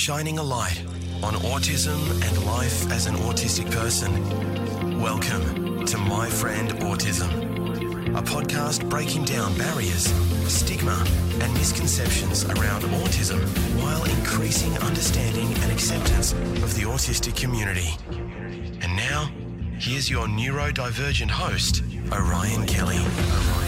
shining a light on autism and life as an autistic person. Welcome to My Friend Autism, a podcast breaking down barriers, stigma, and misconceptions around autism while increasing understanding and acceptance of the autistic community. And now, here's your neurodivergent host, Orion Kelly.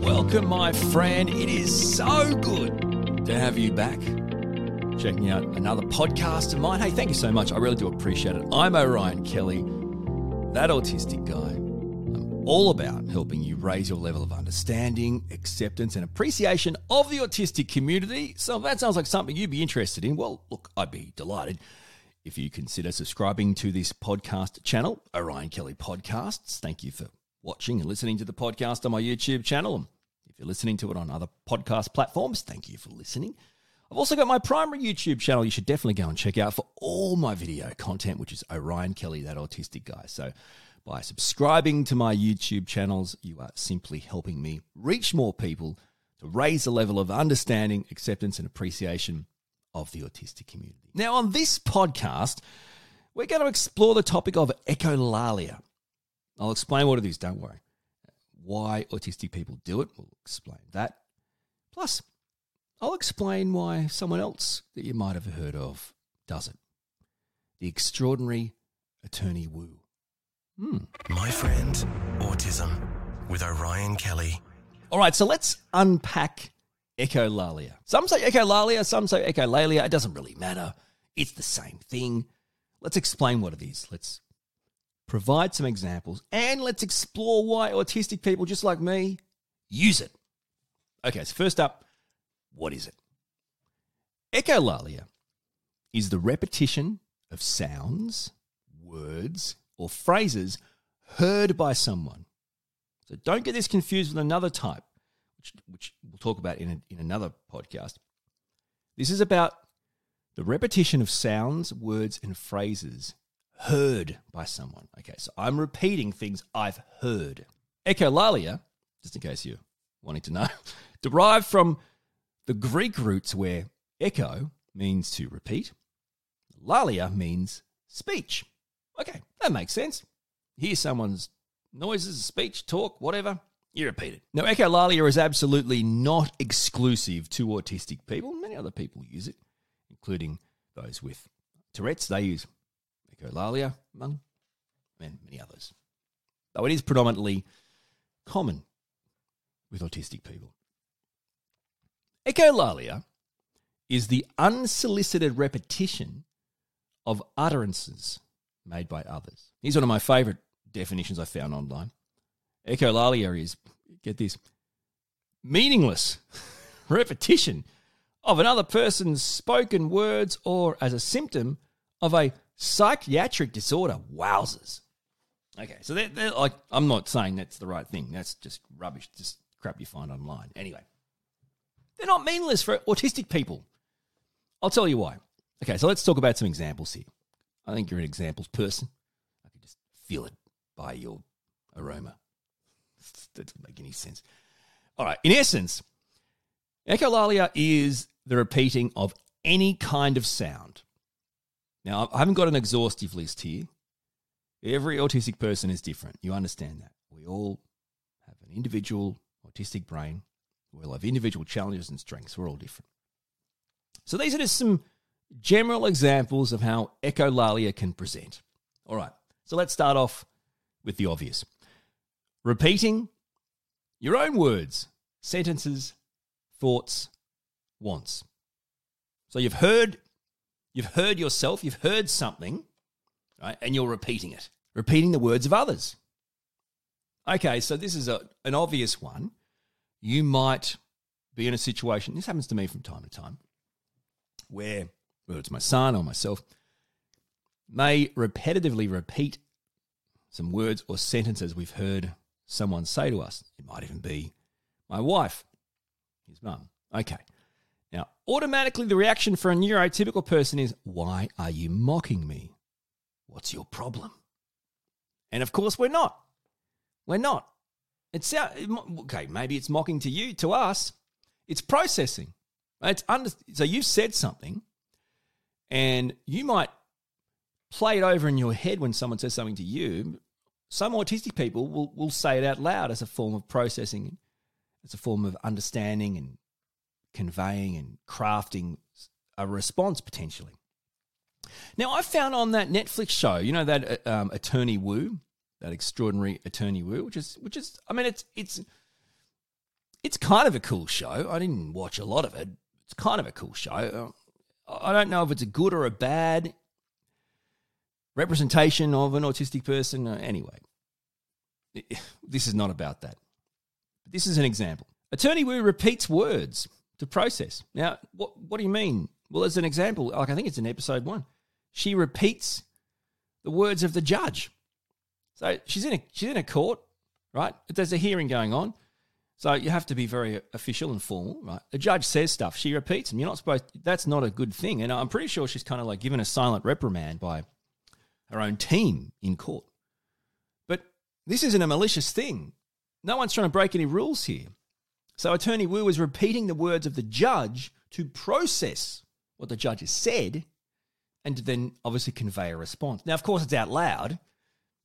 Welcome, my friend. It is so good to have you back. Checking out another podcast of mine. Hey, thank you so much. I really do appreciate it. I'm Orion Kelly, that autistic guy. I'm all about helping you raise your level of understanding, acceptance, and appreciation of the autistic community. So if that sounds like something you'd be interested in, well, look, I'd be delighted if you consider subscribing to this podcast channel, Orion Kelly Podcasts. Thank you for watching and listening to the podcast on my YouTube channel. If you're listening to it on other podcast platforms, thank you for listening. I've also got my primary YouTube channel you should definitely go and check out for all my video content, which is Orion Kelly, that autistic guy. So by subscribing to my YouTube channels, you are simply helping me reach more people to raise the level of understanding, acceptance, and appreciation of the autistic community. Now, on this podcast, we're going to explore the topic of echolalia. I'll explain what it is, don't worry. Why autistic people do it, we'll explain that. Plus, I'll explain why someone else that you might have heard of does it. The extraordinary Attorney Woo. Hmm. My Friend Autism with Orion Kelly. All right, so let's unpack echolalia. Some say echolalia, some say echolalia. It doesn't really matter. It's the same thing. Let's explain what it is. Let's provide some examples, and let's explore why autistic people just like me use it. Okay, so first up, what is it? Echolalia is the repetition of sounds, words, or phrases heard by someone. So don't get this confused with another type, which, which we'll talk about in, a, in another podcast. This is about the repetition of sounds, words, and phrases heard by someone. Okay, so I'm repeating things I've heard. Echolalia, just in case you're wanting to know, derived from the Greek roots where echo means to repeat, lalia means speech. Okay, that makes sense. Hear someone's noises, speech, talk, whatever, you repeat it. Now, echolalia is absolutely not exclusive to autistic people. Many other people use it, including those with Tourette's. They use echolalia, among and many others. Though it is predominantly common with autistic people. Echolalia is the unsolicited repetition of utterances made by others. Here's one of my favorite definitions I found online. Echolalia is, get this, meaningless repetition of another person's spoken words or as a symptom of a psychiatric disorder. Wowzers. Okay, so they're, they're like, I'm not saying that's the right thing. That's just rubbish, just crap you find online. Anyway, they're not meaningless for autistic people. I'll tell you why. Okay, so let's talk about some examples here. I think you're an examples person. I can just feel it by your aroma. That doesn't make any sense. All right, in essence, echolalia is the repeating of any kind of sound. Now, I haven't got an exhaustive list here. Every autistic person is different. You understand that. We all have an individual autistic brain. We all have individual challenges and strengths. We're all different. So these are just some general examples of how echolalia can present. All right, so let's start off with the obvious. Repeating your own words, sentences, thoughts, wants. So you've heard you've heard yourself, you've heard something, right? And you're repeating it. Repeating the words of others. Okay, so this is a, an obvious one. You might be in a situation, this happens to me from time to time, where, whether it's my son or myself, may repetitively repeat some words or sentences we've heard someone say to us. It might even be my wife, his mum. Okay. Automatically the reaction for a neurotypical person is, Why are you mocking me? What's your problem? And of course, we're not. We're not. It's okay. Maybe it's mocking to you, to us. It's processing. It's under, so you've said something, and you might play it over in your head when someone says something to you. Some autistic people will, will say it out loud as a form of processing, as a form of understanding and conveying and crafting a response potentially. Now, I found on that Netflix show, you know that uh, um, Attorney Woo, that extraordinary Attorney Woo, which is which is, I mean, it's it's it's kind of a cool show. I didn't watch a lot of it. It's kind of a cool show. Uh, I don't know if it's a good or a bad representation of an autistic person. Uh, anyway, this is not about that. This is an example. Attorney Woo repeats words to process. Now, what what do you mean? Well, as an example, like I think it's in episode one, she repeats the words of the judge. So she's in a she's in a court, right? There's a hearing going on. So you have to be very official and formal, right? The judge says stuff, she repeats them. You're not supposed. That's not a good thing. And I'm pretty sure she's kind of like given a silent reprimand by her own team in court. But this isn't a malicious thing. No one's trying to break any rules here. So Attorney Woo is repeating the words of the judge to process what the judge has said and to then obviously convey a response. Now, of course, it's out loud,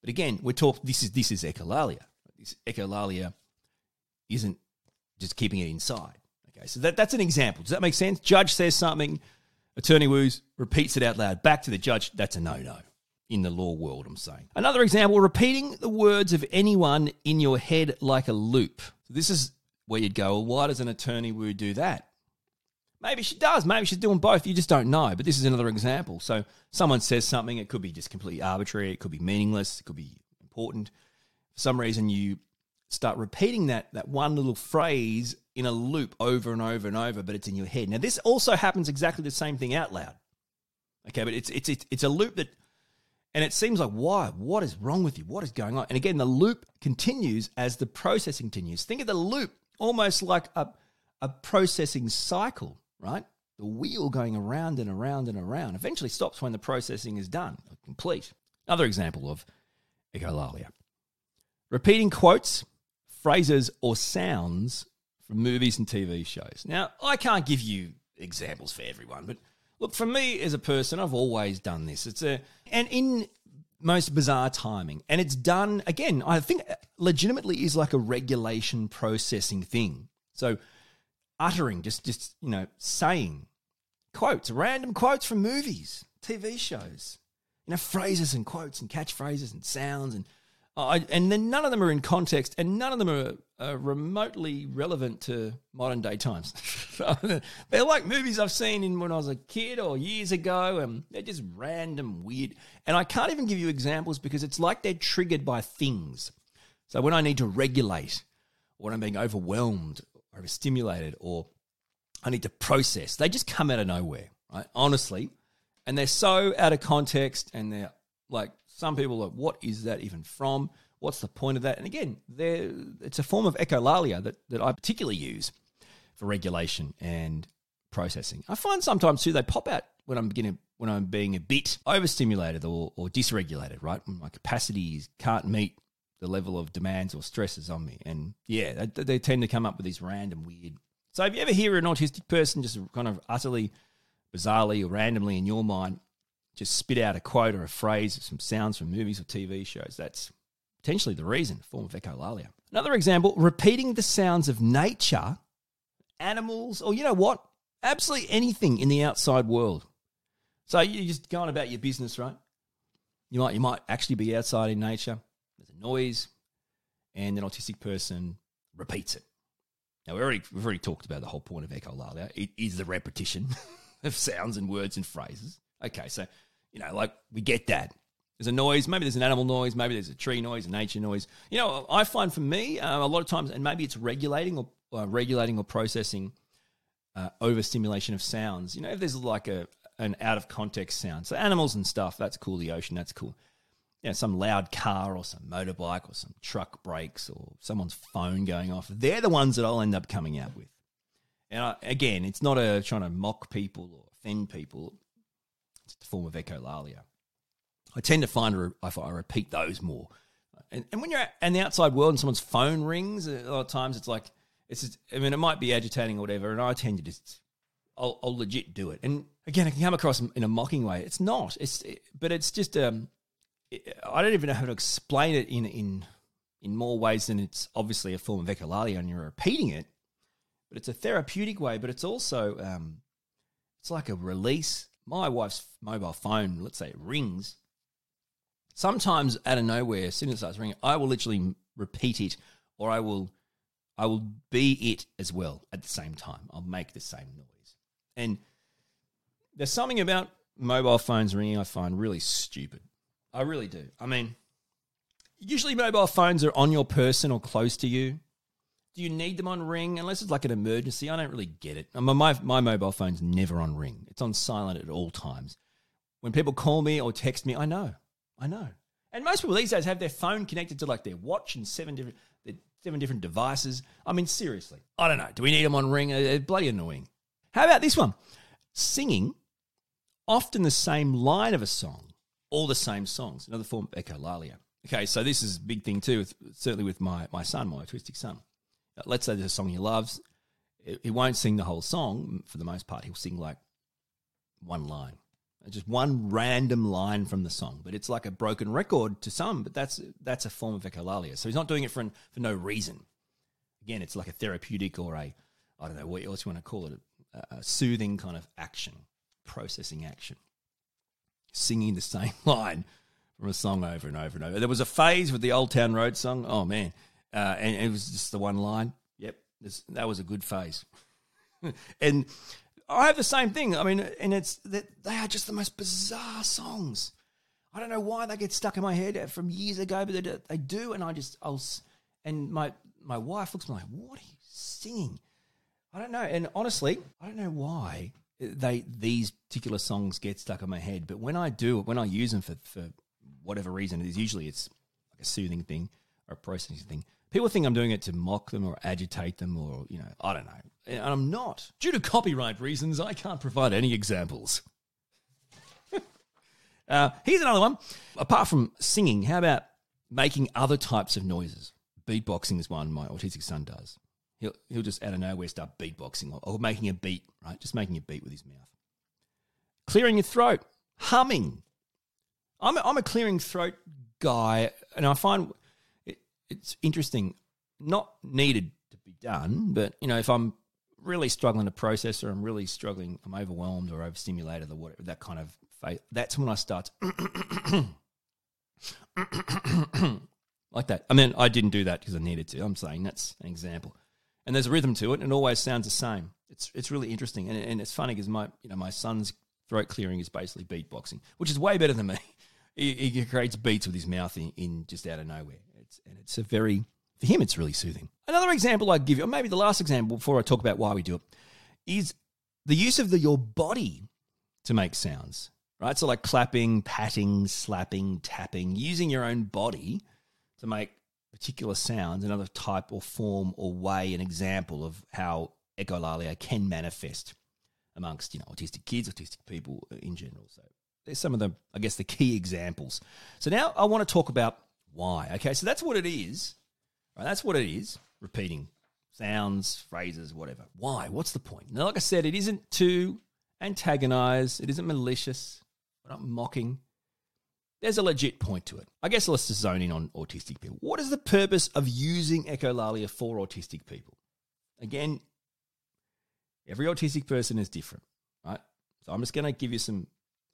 but again, we're talking. This is this is echolalia. This echolalia isn't just keeping it inside. Okay, so that, that's an example. Does that make sense? Judge says something, Attorney Woos repeats it out loud back to the judge. That's a no no in the law world, I'm saying. Another example repeating the words of anyone in your head like a loop. So this is where you'd go, well, why does an attorney woo do that? Maybe she does. Maybe she's doing both. You just don't know. But this is another example. So someone says something, it could be just completely arbitrary, it could be meaningless, it could be important. For some reason, you start repeating that that one little phrase in a loop over and over and over, but it's in your head. Now, this also happens exactly the same thing out loud. Okay, but it's it's it's, it's a loop that, and it seems like why? What is wrong with you? What is going on? And again, the loop continues as the processing continues. Think of the loop almost like a, a processing cycle, right? The wheel going around and around and around eventually stops when the processing is done, complete. Another example of echolalia. Repeating quotes, phrases, or sounds from movies and TV shows. Now, I can't give you examples for everyone, but look, for me as a person, I've always done this. It's a and in most bizarre timing. And it's done, again, I think legitimately is like a regulation processing thing. So uttering, just, just you know, saying quotes, random quotes from movies, TV shows, you know, phrases and quotes and catchphrases and sounds and And then none of them are in context, and none of them are, are remotely relevant to modern day times. they're like movies I've seen in when I was a kid or years ago, and they're just random, weird. And I can't even give you examples because it's like they're triggered by things. So when I need to regulate, when I'm being overwhelmed, or overstimulated, or I need to process, they just come out of nowhere, right? Honestly, and they're so out of context, and they're like some people are, what is that even from? What's the point of that? And again, it's a form of echolalia that, that I particularly use for regulation and processing. I find sometimes too they pop out when I'm beginning when I'm being a bit overstimulated or, or dysregulated, right? When my capacities can't meet the level of demands or stresses on me. And yeah, they, they tend to come up with these random weird. So if you ever hear an autistic person just kind of utterly, bizarrely or randomly in your mind just spit out a quote or a phrase, some sounds from movies or TV shows. That's potentially the reason, form of echolalia. Another example, repeating the sounds of nature, animals, or you know what? Absolutely anything in the outside world. So you're just going about your business, right? You might you might actually be outside in nature. There's a noise, and an autistic person repeats it. Now we already we've already talked about the whole point of echolalia. It is the repetition of sounds and words and phrases. Okay, so you know, like we get that. There's a noise, maybe there's an animal noise, maybe there's a tree noise, a nature noise. You know, I find for me, uh, a lot of times, and maybe it's regulating or uh, regulating or processing uh, overstimulation of sounds. You know, if there's like a an out of context sound, so animals and stuff, that's cool. The ocean, that's cool. You know, some loud car or some motorbike or some truck brakes or someone's phone going off. They're the ones that I'll end up coming out with. And I, again, it's not a trying to mock people or offend people. It's a form of echolalia. I tend to find I, repeat those more. And, and when you're in the outside world and someone's phone rings, a lot of times it's like it's. Just, I mean, it might be agitating or whatever, and I tend to just I'll, I'll legit do it. And again, it can come across in a mocking way. It's not. It's but it's just um, I don't even know how to explain it in in in more ways than it's obviously a form of echolalia and you're repeating it. But it's a therapeutic way. But it's also um, it's like a release. My wife's mobile phone, let's say it rings. Sometimes out of nowhere, as soon as it starts ringing, I will literally repeat it, or I will I will be it as well at the same time. I'll make the same noise. And there's something about mobile phones ringing I find really stupid. I really do. I mean, usually mobile phones are on your person or close to you. Do you need them on ring? Unless it's like an emergency, I don't really get it. My, my mobile phone's never on ring, it's on silent at all times. When people call me or text me, I know. I know. And most people these days have their phone connected to like their watch and seven different seven different devices. I mean, seriously, I don't know. Do we need them on ring? It's bloody annoying. How about this one? Singing often the same line of a song, all the same songs, another form of echolalia. Okay, so this is a big thing too, certainly with my, my son, my autistic son. Let's say there's a song he loves. He won't sing the whole song for the most part. He'll sing like one line, just one random line from the song. But it's like a broken record to some, but that's that's a form of echolalia. So he's not doing it for, for no reason. Again, it's like a therapeutic or a, I don't know what else you want to call it, a soothing kind of action, processing action, singing the same line from a song over and over and over. There was a phase with the Old Town Road song. Oh man, uh, and it was just the one line. Yep, this, that was a good phase. and I have the same thing. I mean, and it's that they are just the most bizarre songs. I don't know why they get stuck in my head from years ago, but they, they do. And I just, I'll, and my my wife looks at me like, "What are you singing?" I don't know. And honestly, I don't know why they these particular songs get stuck in my head. But when I do, when I use them for, for whatever reason, it is usually it's like a soothing thing or a processing thing. People think I'm doing it to mock them or agitate them or, you know, I don't know. And I'm not. Due to copyright reasons, I can't provide any examples. uh, here's another one. Apart from singing, how about making other types of noises? Beatboxing is one my autistic son does. He'll, he'll just out of nowhere start beatboxing or, or making a beat, right? Just making a beat with his mouth. Clearing your throat, humming. I'm a, I'm a clearing throat guy, and I find it's interesting, not needed to be done, but you know, if I'm really struggling to process or I'm really struggling, I'm overwhelmed or overstimulated or whatever, that kind of phase, that's when I start like that. I mean, I didn't do that because I needed to. I'm saying that's an example and there's a rhythm to it, and it always sounds the same. It's it's really interesting, and, and it's funny because my you know my son's throat clearing is basically beatboxing, which is way better than me. He, he creates beats with his mouth in, in, just out of nowhere, and it's a very for him it's really soothing. Another example I give you, or maybe the last example before I talk about why we do it, is the use of the, your body to make sounds. Right, so like clapping, patting, slapping, tapping, using your own body to make particular sounds, another type or form or way, an example of how echolalia can manifest amongst you know autistic kids, autistic people in general. So there's some of the, I guess, the key examples. So now I want to talk about why. Okay, so that's what it is. Right, that's what it is. Repeating sounds, phrases, whatever. Why? What's the point? Now, like I said, it isn't to antagonize. It isn't malicious. We're not mocking there's a legit point to it. I guess let's just zone in on autistic people. What is the purpose of using echolalia for autistic people? Again, every autistic person is different, right? So I'm just going to give you some,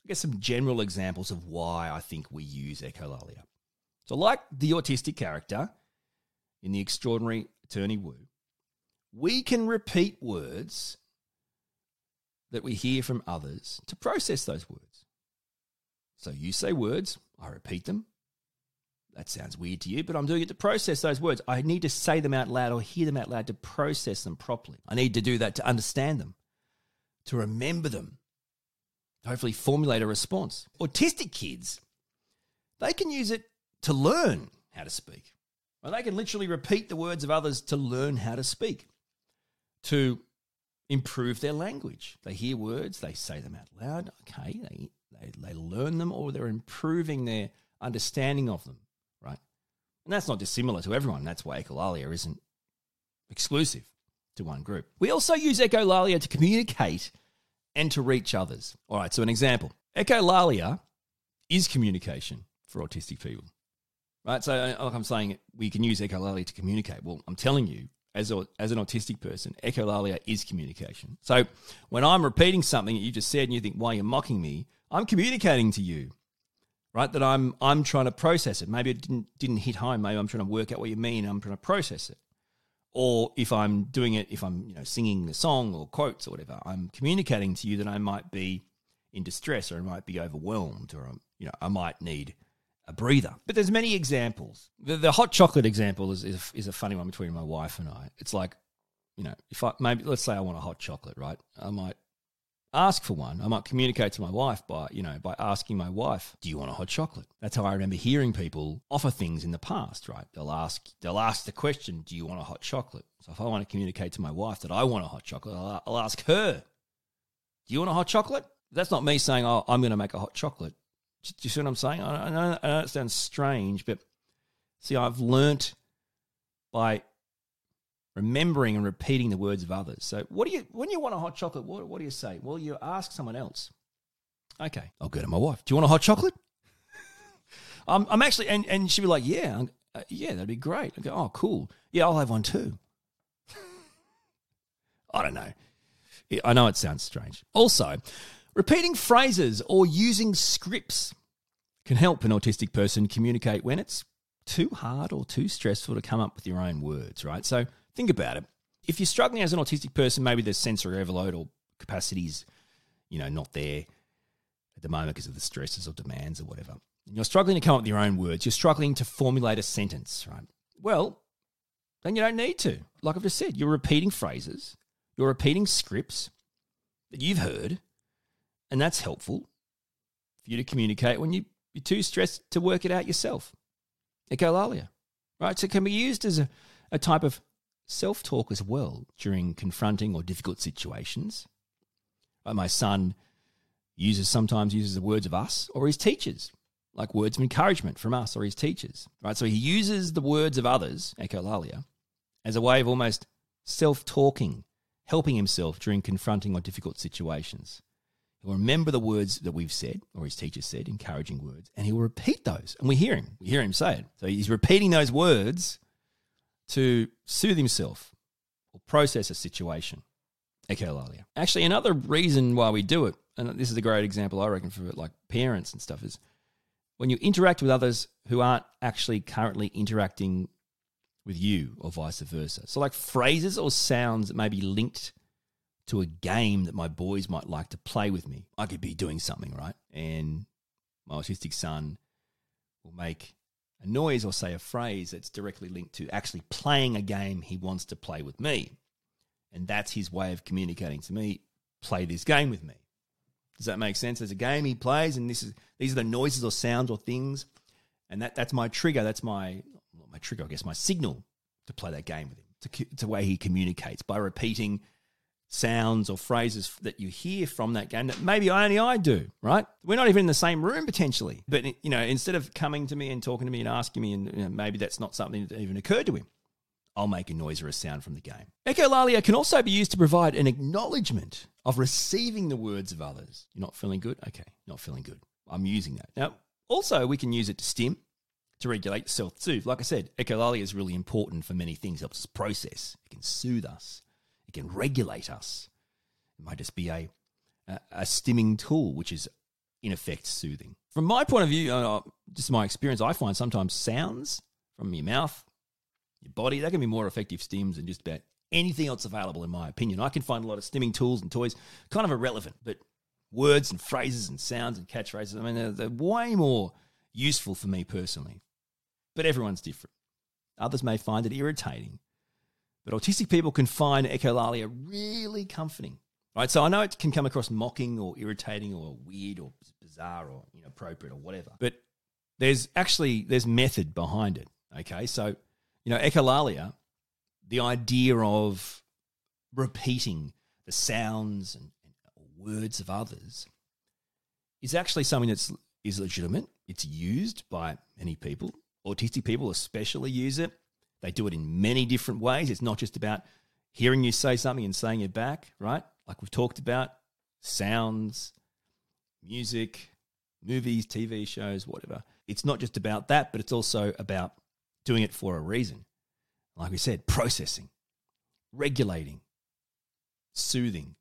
I guess, some general examples of why I think we use echolalia. So, like the autistic character in the extraordinary Attorney Woo, we can repeat words that we hear from others to process those words. So you say words, I repeat them. That sounds weird to you, but I'm doing it to process those words. I need to say them out loud or hear them out loud to process them properly. I need to do that to understand them, to remember them, hopefully formulate a response. Autistic kids, they can use it to learn how to speak. Well, they can literally repeat the words of others to learn how to speak, to improve their language. They hear words, they say them out loud. Okay, they, they, they learn them or they're improving their understanding of them, right? And that's not dissimilar to everyone. That's why echolalia isn't exclusive to one group. We also use echolalia to communicate and to reach others. All right, so an example echolalia is communication for autistic people, right? So, uh, like I'm saying, we can use echolalia to communicate. Well, I'm telling you, as, a, as an autistic person, echolalia is communication. So, when I'm repeating something that you just said and you think, why you're mocking me, I'm communicating to you right? That I'm I'm trying to process it. Maybe it didn't didn't hit home. Maybe I'm trying to work out what you mean. I'm trying to process it. Or if I'm doing it, if I'm you know singing a song or quotes or whatever, I'm communicating to you that I might be in distress or I might be overwhelmed or I'm, you know I might need a breather. But there's many examples. The, the hot chocolate example is, is is a funny one between my wife and I. It's like you know if I maybe let's say I want a hot chocolate, right? I might ask for one. I might communicate to my wife by, you know, by asking my wife, "Do you want a hot chocolate?" That's how I remember hearing people offer things in the past, right? They'll ask they'll ask the question, "Do you want a hot chocolate?" So if I want to communicate to my wife that I want a hot chocolate, I'll, I'll ask her, "Do you want a hot chocolate?" That's not me saying, "Oh, I'm going to make a hot chocolate." Do you see what I'm saying? I know, I know it sounds strange, but see, I've learnt by remembering and repeating the words of others. So, what do you when you want a hot chocolate? What, what do you say? Well, you ask someone else. Okay, I'll go to my wife. Do you want a hot chocolate? I'm, I'm actually, and, and she'd be like, yeah, uh, yeah, that'd be great. I go, oh, cool. Yeah, I'll have one too. I don't know. I know it sounds strange. Also, repeating phrases or using scripts can help an autistic person communicate when it's too hard or too stressful to come up with your own words, right? So, Think about it. If you're struggling as an autistic person, maybe there's sensory overload or capacities, you know, not there at the moment because of the stresses or demands or whatever. And you're struggling to come up with your own words. You're struggling to formulate a sentence, right? Well, then you don't need to. Like I've just said, you're repeating phrases, you're repeating scripts that you've heard, and that's helpful for you to communicate when you, you're too stressed to work it out yourself. Echolalia, right? So it can be used as a, a type of self talk as well during confronting or difficult situations. Uh, my son uses sometimes uses the words of us or his teachers, like words of encouragement from us or his teachers. Right, so he uses the words of others, echolalia, as a way of almost self talking, helping himself during confronting or difficult situations. He'll remember the words that we've said, or his teacher said, encouraging words, and he will repeat those. And we hear him. We hear him say it. So he's repeating those words to soothe himself or process a situation. Echolalia. Actually, another reason why we do it, and this is a great example, I reckon, for like parents and stuff, is when you interact with others who aren't actually currently interacting with you or vice versa. So, like phrases or sounds that may be linked to a game that my boys might like to play with me. I could be doing something, right? And my autistic son will make a noise or say a phrase that's directly linked to actually playing a game he wants to play with me. And that's his way of communicating to me, play this game with me. Does that make sense? There's a game he plays, and this is these are the noises or sounds or things, and that, that's my trigger. That's my my trigger, I guess, my signal to play that game with him. To, to way he communicates by repeating sounds or phrases that you hear from that game that maybe only I do, right? We're not even in the same room potentially. But, you know, instead of coming to me and talking to me and asking me, and you know, maybe that's not something that even occurred to him, I'll make a noise or a sound from the game. Echolalia can also be used to provide an acknowledgement of receiving the words of others. You're not feeling good? Okay, not feeling good. I'm using that. Now, also, we can use it to stim, to regulate, self soothe. Like I said, echolalia is really important for many things, it helps us process, it can soothe us it can regulate us. It might just be a, a, a stimming tool, which is in effect soothing. From my point of view, uh, just my experience, I find sometimes sounds from your mouth, your body, they can be more effective stims than just about anything else available, in my opinion. I can find a lot of stimming tools and toys kind of irrelevant, but words and phrases and sounds and catchphrases, I mean, they're, they're way more useful for me personally. But everyone's different. Others may find it irritating but autistic people can find echolalia really comforting. Right? So I know it can come across mocking or irritating or weird or bizarre or inappropriate or whatever. But there's actually there's method behind it. Okay? So, you know, echolalia, the idea of repeating the sounds and words of others is actually something that's is legitimate. It's used by many people. Autistic people especially use it. They do it in many different ways. It's not just about hearing you say something and saying it back, right? Like we've talked about, sounds, music, movies, TV shows, whatever. It's not just about that, but it's also about doing it for a reason. Like we said, processing, regulating, soothing.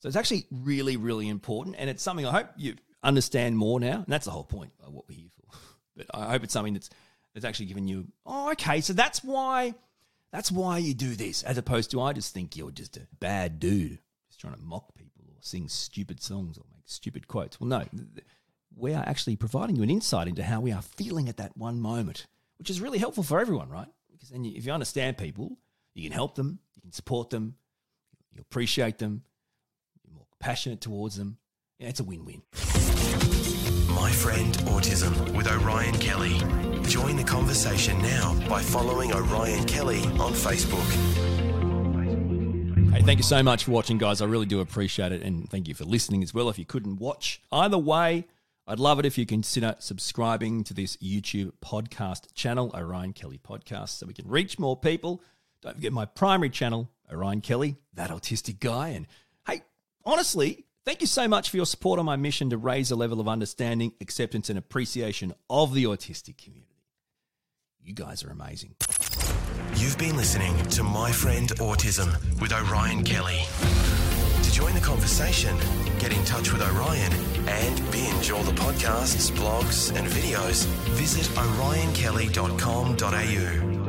So it's actually really, really important. And it's something I hope you understand more now. And that's the whole point of what we're here for. But I hope it's something that's that's actually given you, oh, okay, so that's why that's why you do this, as opposed to I just think you're just a bad dude, just trying to mock people or sing stupid songs or make stupid quotes. Well, no, we are actually providing you an insight into how we are feeling at that one moment, which is really helpful for everyone, right? Because then you, if you understand people, you can help them, you can support them, you appreciate them, you're more passionate towards them. Yeah, it's a win-win. My Friend Autism with Orion Kelly. Join the conversation now by following Orion Kelly on Facebook. Hey, thank you so much for watching, guys. I really do appreciate it. And thank you for listening as well. If you couldn't watch, either way, I'd love it if you consider subscribing to this YouTube podcast channel, Orion Kelly Podcast, so we can reach more people. Don't forget my primary channel, Orion Kelly, that autistic guy. And hey, honestly, thank you so much for your support on my mission to raise the level of understanding, acceptance, and appreciation of the autistic community. You guys are amazing. You've been listening to My Friend Autism with Orion Kelly. To join the conversation, get in touch with Orion and binge all the podcasts, blogs, and videos, visit orionkelly.com.au.